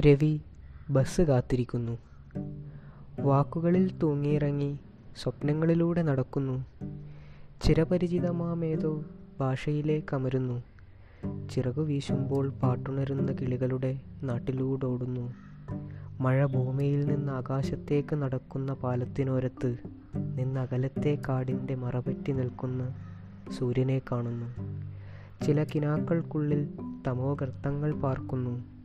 Ravi bus കാത്തിരിക്കുന്നു. വാക്കുകളിൽ തൂങ്ങിയിറങ്ങി സ്വപ്നങ്ങളിലൂടെ നടക്കുന്നു. ചിരപരിചിതമാമേതോ ഭാഷയിലേക്ക് അമരുന്നു ചിറകു വീശുമ്പോൾ പാട്ടുണരുന്ന കിളികളുടെ നാട്ടിലൂടോടുന്നു. മഴ ഭൂമിയിൽ നിന്ന് ആകാശത്തേക്ക് നടക്കുന്ന പാലത്തിനോരത്ത് നിന്ന് അകലത്തെ കാടിന്റെ മറപറ്റി നിൽക്കുന്ന സൂര്യനെ കാണുന്നു. ചില കിനാക്കൾക്കുള്ളിൽ തമോഗർത്തങ്ങൾ പാർക്കുന്നു.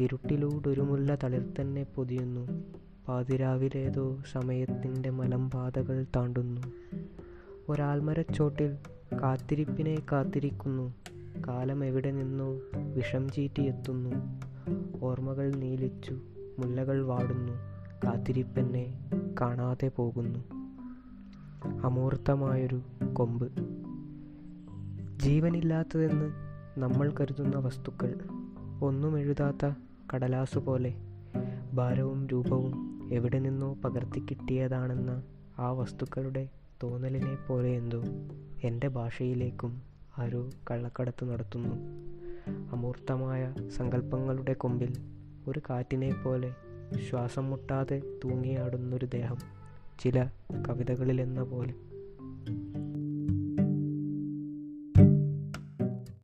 ഇരുട്ടിലൂടൊരു മുല്ല തളിർ തന്നെ പൊതിയുന്നു. പാതിരാവിലേതോ സമയത്തിന്റെ മലമ്പാതകൾ താണ്ടുന്നു. ഒരാൽമരച്ചോട്ടിൽ കാത്തിരിപ്പിനെ കാത്തിരിക്കുന്നു. കാലം എവിടെ നിന്നോ വിഷം ചീറ്റിയെത്തുന്നു. ഓർമ്മകൾ നീലിച്ചു മുല്ലകൾ വാടുന്നു. കാത്തിരിപ്പെന്നെ കാണാതെ പോകുന്നു. അമൂർത്തമായൊരു കൊമ്പ്. ജീവനില്ലാത്തതെന്ന് നമ്മൾ കരുതുന്ന വസ്തുക്കൾ. ഒന്നും എഴുതാത്ത കടലാസു പോലെ ഭാരവും രൂപവും എവിടെ നിന്നോ പകർത്തി കിട്ടിയതാണെന്ന ആ വസ്തുക്കളുടെ തോന്നലിനെ പോലെ എന്തോ എന്റെ ഭാഷയിലേക്കും ആരോ കള്ളക്കടത്ത് നടത്തുന്നു. അമൂർത്തമായ സങ്കല്പങ്ങളുടെ കൊമ്പിൽ ഒരു കാറ്റിനെ പോലെ ശ്വാസം മുട്ടാതെ തൂങ്ങിയാടുന്നൊരു ദേഹം ചില കവിതകളിലെന്ന പോലെ.